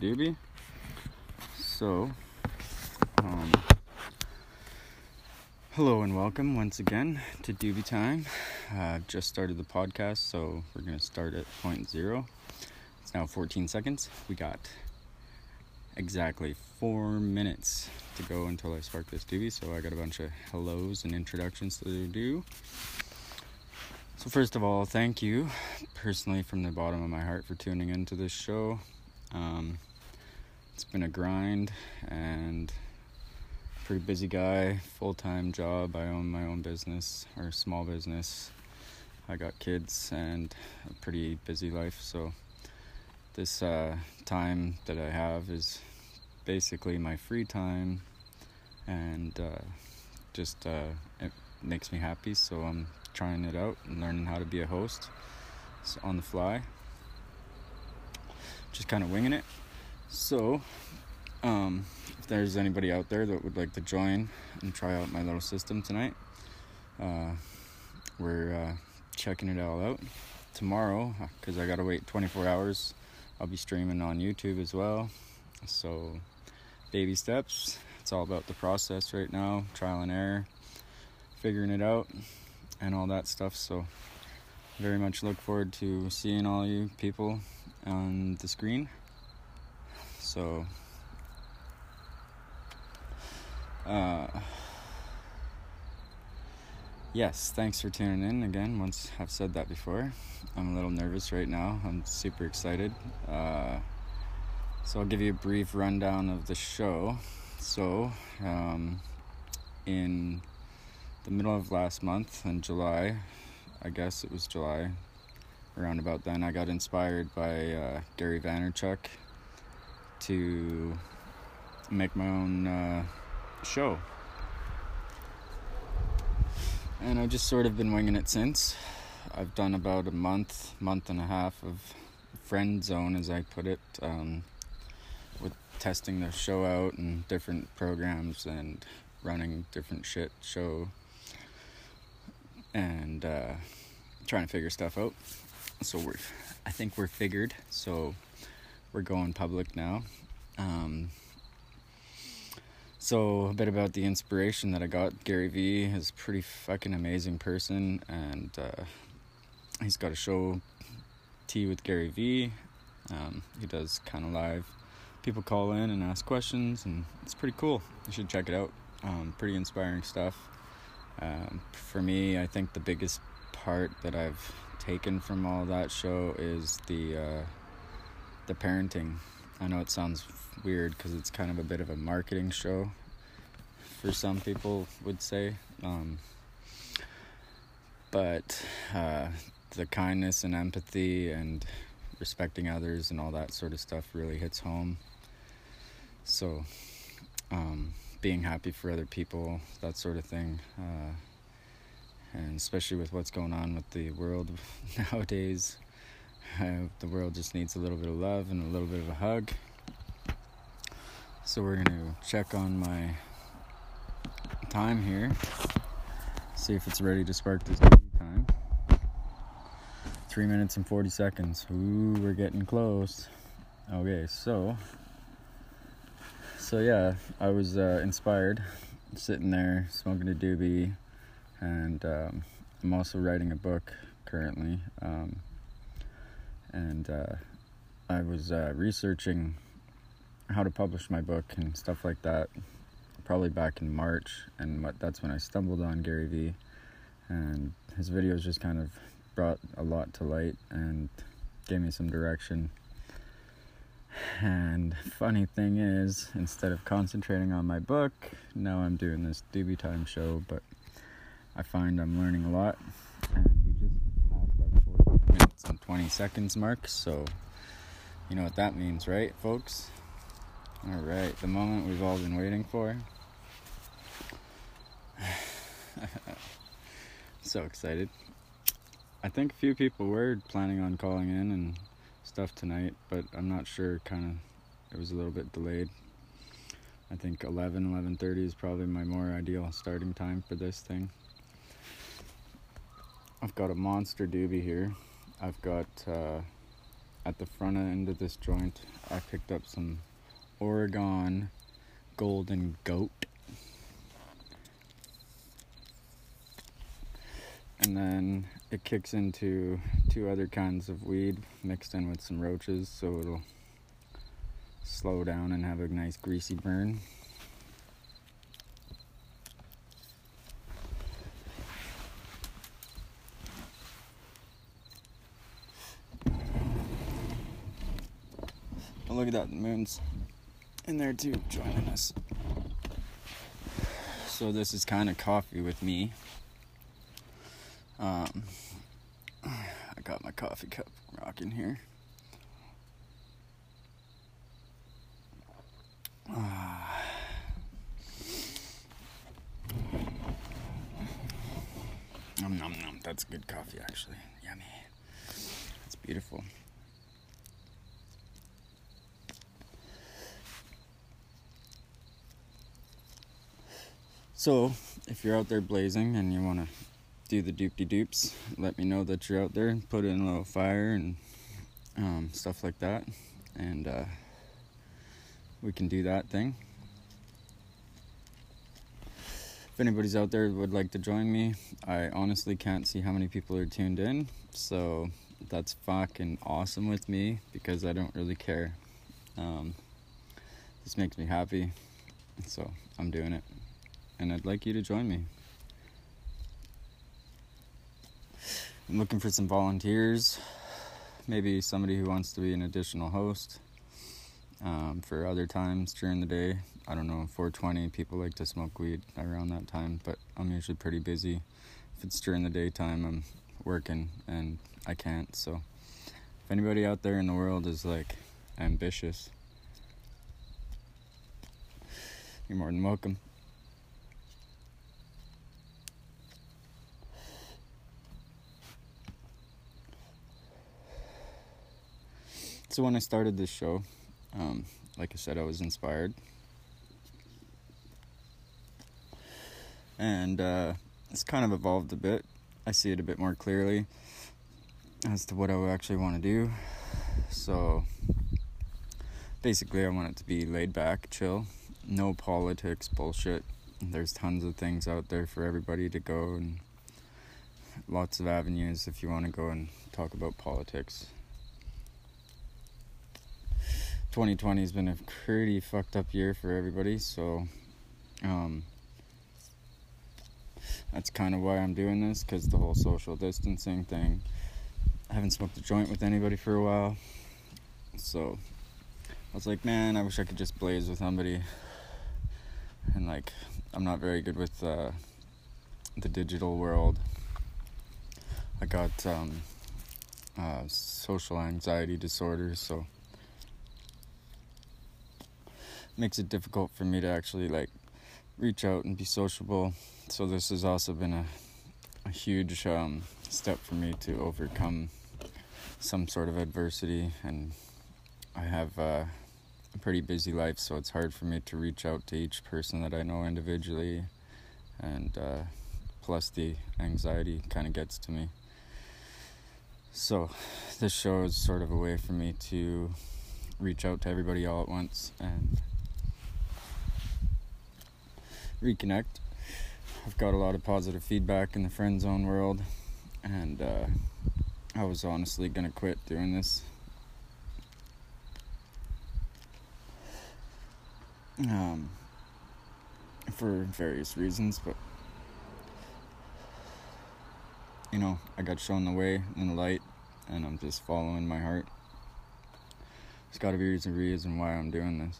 Doobie. So, um, hello and welcome once again to Doobie Time. I've just started the podcast, so we're going to start at point zero. It's now 14 seconds. We got exactly four minutes to go until I spark this doobie, so I got a bunch of hellos and introductions to do. So, first of all, thank you personally from the bottom of my heart for tuning into this show. Um, it's been a grind and pretty busy guy, full time job. I own my own business or small business. I got kids and a pretty busy life, so this uh, time that I have is basically my free time, and uh, just uh, it makes me happy. So I'm trying it out and learning how to be a host on the fly, just kind of winging it. So, um, if there's anybody out there that would like to join and try out my little system tonight, uh, we're uh, checking it all out. Tomorrow, because I gotta wait 24 hours, I'll be streaming on YouTube as well. So, baby steps. It's all about the process right now, trial and error, figuring it out, and all that stuff. So, very much look forward to seeing all you people on the screen. So, uh, yes, thanks for tuning in again. Once I've said that before, I'm a little nervous right now. I'm super excited. Uh, so, I'll give you a brief rundown of the show. So, um, in the middle of last month, in July, I guess it was July, around about then, I got inspired by uh, Gary Vaynerchuk to make my own uh, show. And I've just sort of been winging it since. I've done about a month, month and a half of friend zone, as I put it, um, with testing the show out and different programs and running different shit show and uh, trying to figure stuff out. So we're, I think we're figured. So we're going public now. Um, so a bit about the inspiration that I got. Gary Vee is a pretty fucking amazing person, and uh, he's got a show, Tea with Gary Vee. Um, he does kind of live. People call in and ask questions, and it's pretty cool. You should check it out. Um, pretty inspiring stuff. Um, for me, I think the biggest part that I've taken from all that show is the uh, the parenting. I know it sounds weird because it's kind of a bit of a marketing show for some people would say, um, but uh, the kindness and empathy and respecting others and all that sort of stuff really hits home. So, um, being happy for other people, that sort of thing. Uh, and especially with what's going on with the world nowadays, the world just needs a little bit of love and a little bit of a hug. So we're going to check on my time here, see if it's ready to spark this time. Three minutes and 40 seconds. Ooh, we're getting close. Okay, so, so yeah, I was uh, inspired, sitting there smoking a doobie, and um, I'm also writing a book currently. Um, and uh, I was uh, researching how to publish my book and stuff like that. Probably back in March, and that's when I stumbled on Gary Vee, and his videos just kind of brought a lot to light and gave me some direction. And funny thing is, instead of concentrating on my book, now I'm doing this doobie time show, but I find I'm learning a lot. And 20 seconds mark, so you know what that means, right, folks? All right, the moment we've all been waiting for. so excited. I think a few people were planning on calling in and stuff tonight, but I'm not sure kind of it was a little bit delayed. I think 11 11:30 is probably my more ideal starting time for this thing. I've got a monster doobie here. I've got uh, at the front end of this joint, I picked up some Oregon Golden Goat. And then it kicks into two other kinds of weed mixed in with some roaches, so it'll slow down and have a nice greasy burn. Look at that, the moon's in there too, joining us. So this is kind of coffee with me. Um, I got my coffee cup rocking here. Ah. Nom nom nom. That's good coffee, actually. Yummy. It's beautiful. So, if you're out there blazing and you want to do the doopty doops, let me know that you're out there put in a little fire and um, stuff like that. And uh, we can do that thing. If anybody's out there would like to join me, I honestly can't see how many people are tuned in. So that's fucking awesome with me because I don't really care. Um, this makes me happy. So I'm doing it and I'd like you to join me. I'm looking for some volunteers, maybe somebody who wants to be an additional host um, for other times during the day. I don't know, 420, people like to smoke weed around that time, but I'm usually pretty busy. If it's during the daytime, I'm working and I can't. So, if anybody out there in the world is like ambitious, you're more than welcome. So when I started this show, um, like I said, I was inspired, and uh, it's kind of evolved a bit. I see it a bit more clearly as to what I actually want to do. So basically, I want it to be laid back, chill, no politics, bullshit. There's tons of things out there for everybody to go and lots of avenues if you want to go and talk about politics. 2020 has been a pretty fucked up year for everybody, so um, that's kind of why I'm doing this because the whole social distancing thing. I haven't smoked a joint with anybody for a while, so I was like, man, I wish I could just blaze with somebody. And like, I'm not very good with uh, the digital world. I got um, uh, social anxiety disorder, so makes it difficult for me to actually like reach out and be sociable. So this has also been a, a huge um, step for me to overcome some sort of adversity. And I have uh, a pretty busy life, so it's hard for me to reach out to each person that I know individually. And uh, plus, the anxiety kind of gets to me. So, this show is sort of a way for me to reach out to everybody all at once and reconnect. I've got a lot of positive feedback in the friend zone world, and uh, I was honestly gonna quit doing this. Um, for various reasons, but you know, I got shown the way and the light, and I'm just following my heart. There's got to be a reason why I'm doing this.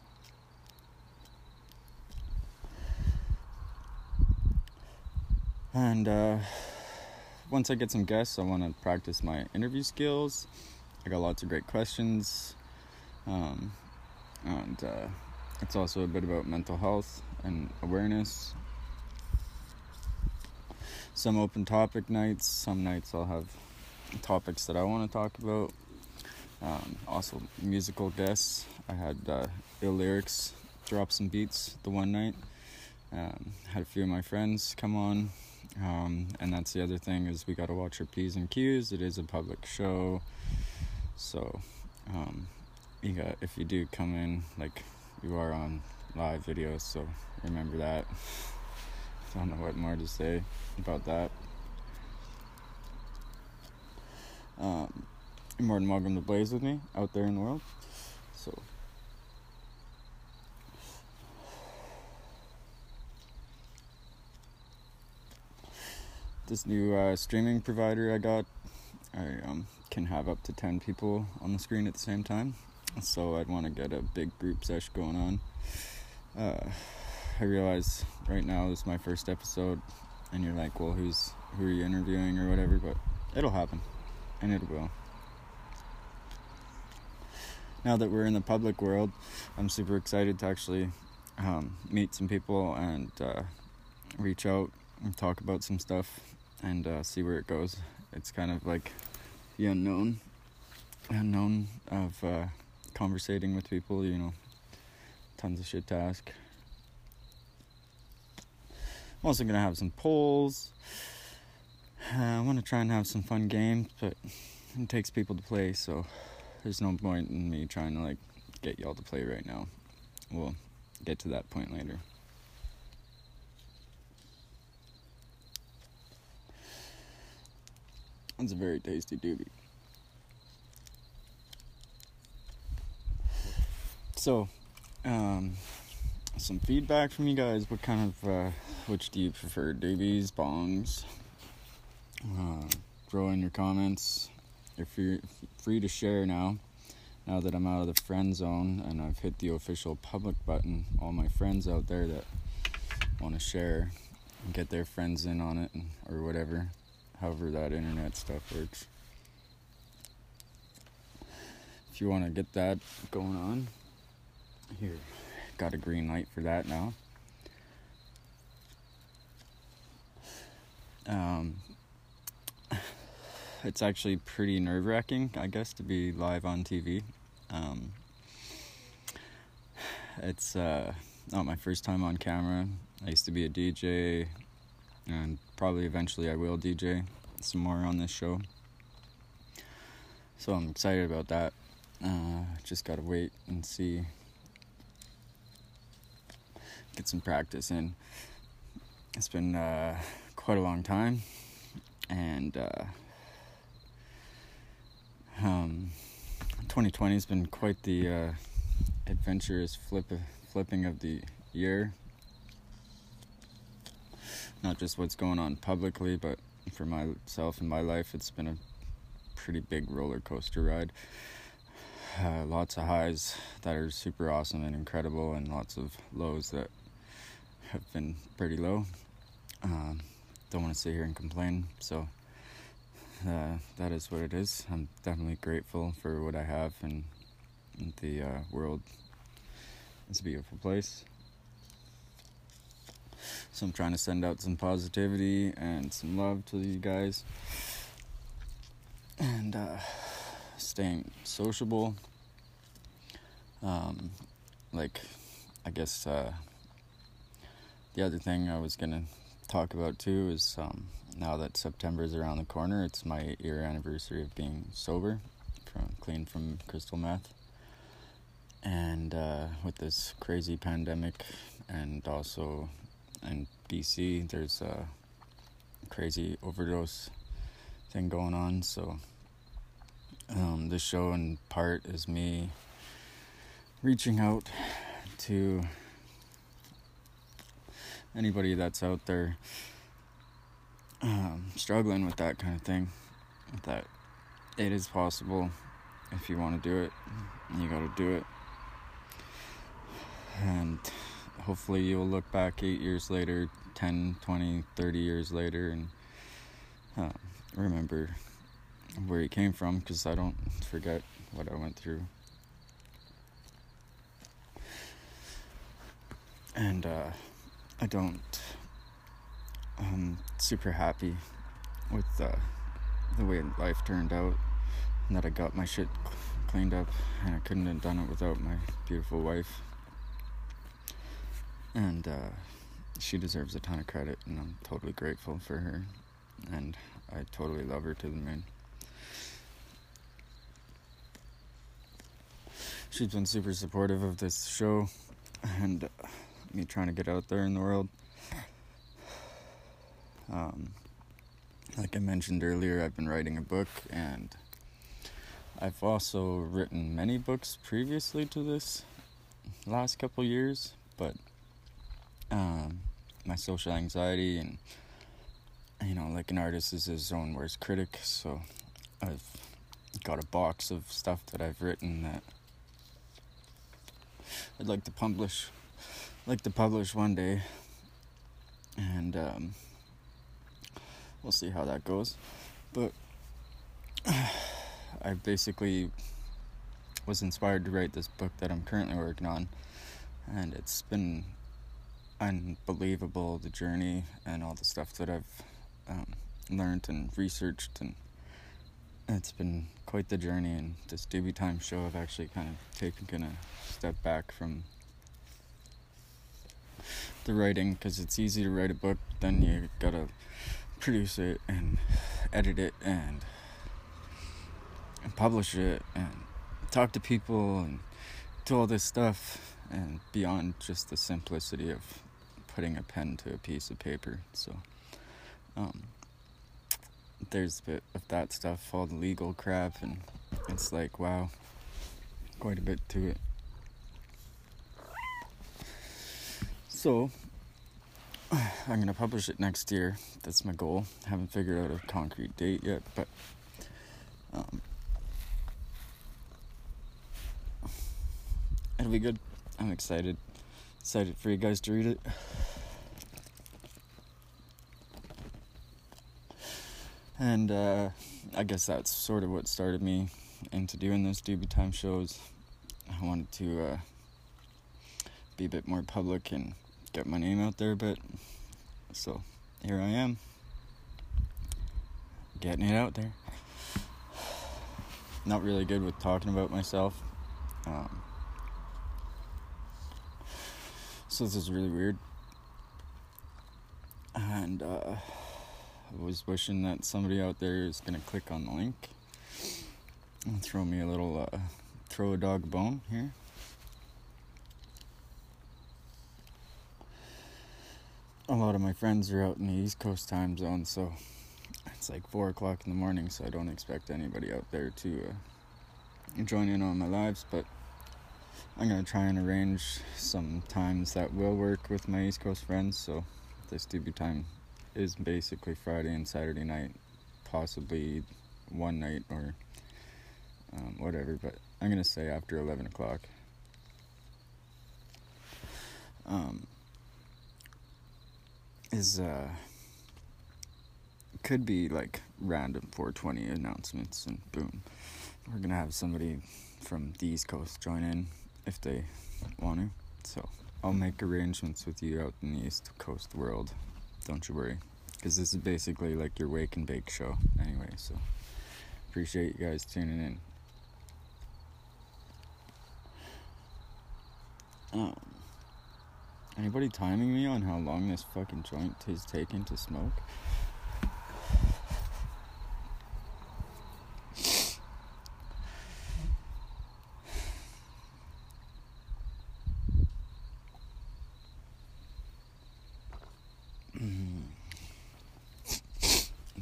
And uh, once I get some guests, I want to practice my interview skills. I got lots of great questions. Um, and uh, it's also a bit about mental health and awareness. Some open topic nights. Some nights I'll have topics that I want to talk about. Um, also, musical guests. I had uh, Ill Lyrics drop some beats the one night. Um, had a few of my friends come on um, and that's the other thing is we got to watch our p's and q's. It is a public show, so Um, you got if you do come in, like you are on live videos, so remember that. I don't know what more to say about that. Um, you're more than welcome to blaze with me out there in the world. So. This new uh, streaming provider I got, I um, can have up to 10 people on the screen at the same time. So I'd want to get a big group sesh going on. Uh, I realize right now this is my first episode, and you're like, well, who's who are you interviewing or whatever, but it'll happen, and it will. Now that we're in the public world, I'm super excited to actually um, meet some people and uh, reach out and talk about some stuff and uh, see where it goes. It's kind of like the unknown, unknown of uh, conversating with people. You know, tons of shit to ask. I'm also gonna have some polls. Uh, I want to try and have some fun games, but it takes people to play, so there's no point in me trying to like get y'all to play right now. We'll get to that point later. That's a very tasty doobie. So, um, some feedback from you guys. What kind of, uh, which do you prefer, doobies, bongs? Uh, throw in your comments. You're free, free to share now. Now that I'm out of the friend zone and I've hit the official public button, all my friends out there that want to share and get their friends in on it or whatever, however that internet stuff works. If you want to get that going on, here, got a green light for that now. Um, it's actually pretty nerve wracking, I guess, to be live on TV. Um, it's uh, not my first time on camera. I used to be a DJ, and probably eventually I will DJ some more on this show. So I'm excited about that. Uh, just gotta wait and see get some practice in. It's been uh, quite a long time, and uh, um, 2020 has been quite the uh, adventurous flip flipping of the year. Not just what's going on publicly, but for myself and my life, it's been a pretty big roller coaster ride. Uh, lots of highs that are super awesome and incredible, and lots of lows that have been pretty low. Um, don't want to sit here and complain, so uh, that is what it is. I'm definitely grateful for what I have, and, and the uh, world is a beautiful place. So I'm trying to send out some positivity and some love to you guys, and uh, staying sociable. Um, like, I guess uh, the other thing I was gonna talk about too is um, now that September is around the corner, it's my year anniversary of being sober, from clean from crystal meth, and uh, with this crazy pandemic, and also in BC, there's a crazy overdose thing going on. So um, this show in part is me reaching out to anybody that's out there um, struggling with that kind of thing, that it is possible if you want to do it, you got to do it. And hopefully, you'll look back eight years later, 10, 20, 30 years later, and uh, remember where you came from because I don't forget what I went through. And, uh, I don't. I'm super happy with uh, the way life turned out, and that I got my shit cleaned up, and I couldn't have done it without my beautiful wife. And uh, she deserves a ton of credit, and I'm totally grateful for her, and I totally love her to the moon. she's been super supportive of this show and me trying to get out there in the world. Um, like I mentioned earlier, I've been writing a book, and I've also written many books previously to this last couple years, but um, my social anxiety and you know, like an artist is his own worst critic, so I've got a box of stuff that I've written that I'd like to publish, like to publish one day, and um, we'll see how that goes. But I basically was inspired to write this book that I'm currently working on, and it's been unbelievable the journey and all the stuff that I've um, learned and researched, and it's been quite the journey. And this Doobie Time show, I've actually kind of taken a step back from the writing because it's easy to write a book, then you gotta produce it and edit it and, and publish it and talk to people and do all this stuff and beyond just the simplicity of putting a pen to a piece of paper. So um, there's a bit of that stuff, all the legal crap, and it's like, wow, quite a bit to it. So, I'm gonna publish it next year. That's my goal. Haven't figured out a concrete date yet, but um, it'll be good. I'm excited. Excited for you guys to read it. And uh, I guess that's sort of what started me into doing those Doobie Time shows. I wanted to uh, be a bit more public and get my name out there a bit. So here I am, getting it out there. Not really good with talking about myself. Um, so this is really weird. And, uh, I was wishing that somebody out there is gonna click on the link and throw me a little uh, throw a dog bone here. A lot of my friends are out in the East Coast time zone, so it's like four o'clock in the morning. So I don't expect anybody out there to uh, join in on my lives, but I'm gonna try and arrange some times that will work with my East Coast friends. So this be time is basically Friday and Saturday night, possibly one night or um, whatever, but I'm gonna say after 11 o'clock. Um, is uh, could be like random 420 announcements, and boom, we're gonna have somebody from the East Coast join in if they want to. So I'll make arrangements with you out in the East Coast world don't you worry. Because this is basically like your wake and bake show anyway, so appreciate you guys tuning in. Um, anybody timing me on how long this fucking joint is taking to smoke?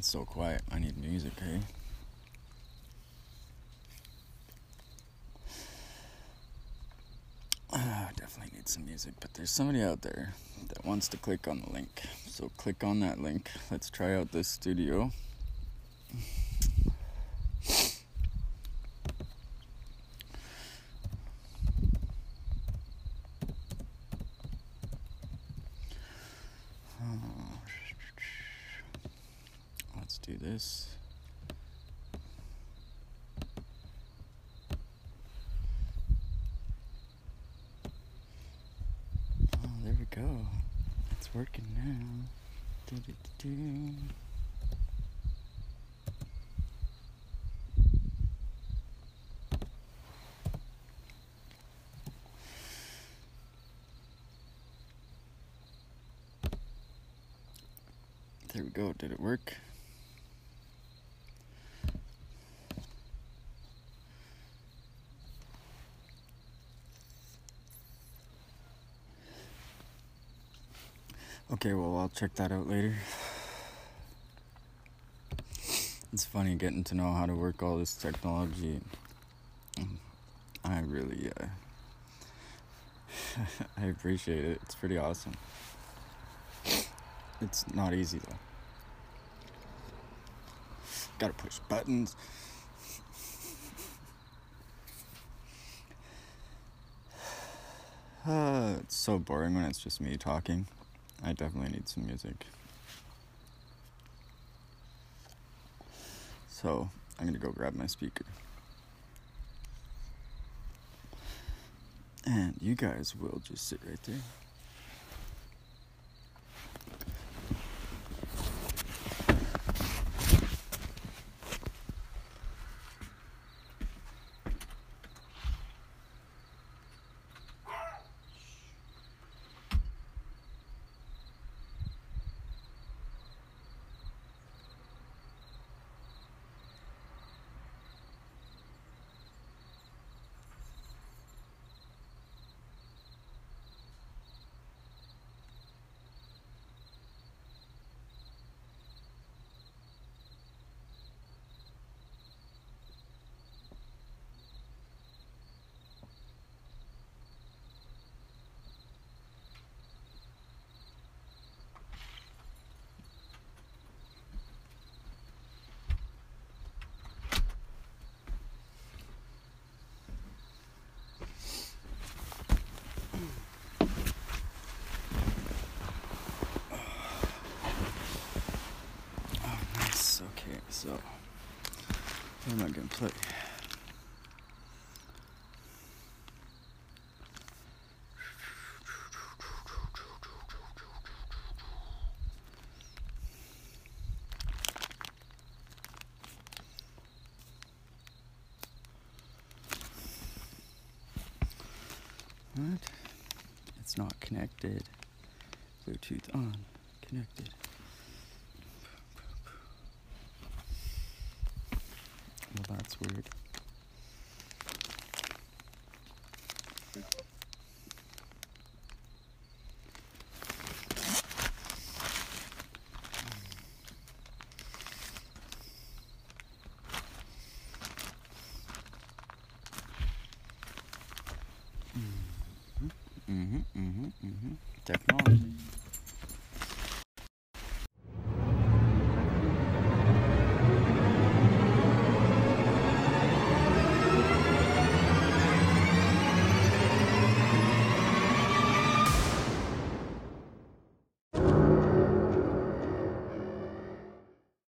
So quiet. I need music, hey? Uh, definitely need some music, but there's somebody out there that wants to click on the link. So click on that link. Let's try out this studio. this. Oh, there we go. It's working now. Do, do, do, There we go. Did it work? Okay, well, I'll check that out later. It's funny getting to know how to work all this technology. I really, uh, I appreciate it. It's pretty awesome. It's not easy though. Gotta push buttons. Uh, it's so boring when it's just me talking. I definitely need some music. So, I'm gonna go grab my speaker. And you guys will just sit right there. Oh, nice. Okay, so what am I gonna play? What? It's not connected. Bluetooth on. Connected. That's weird.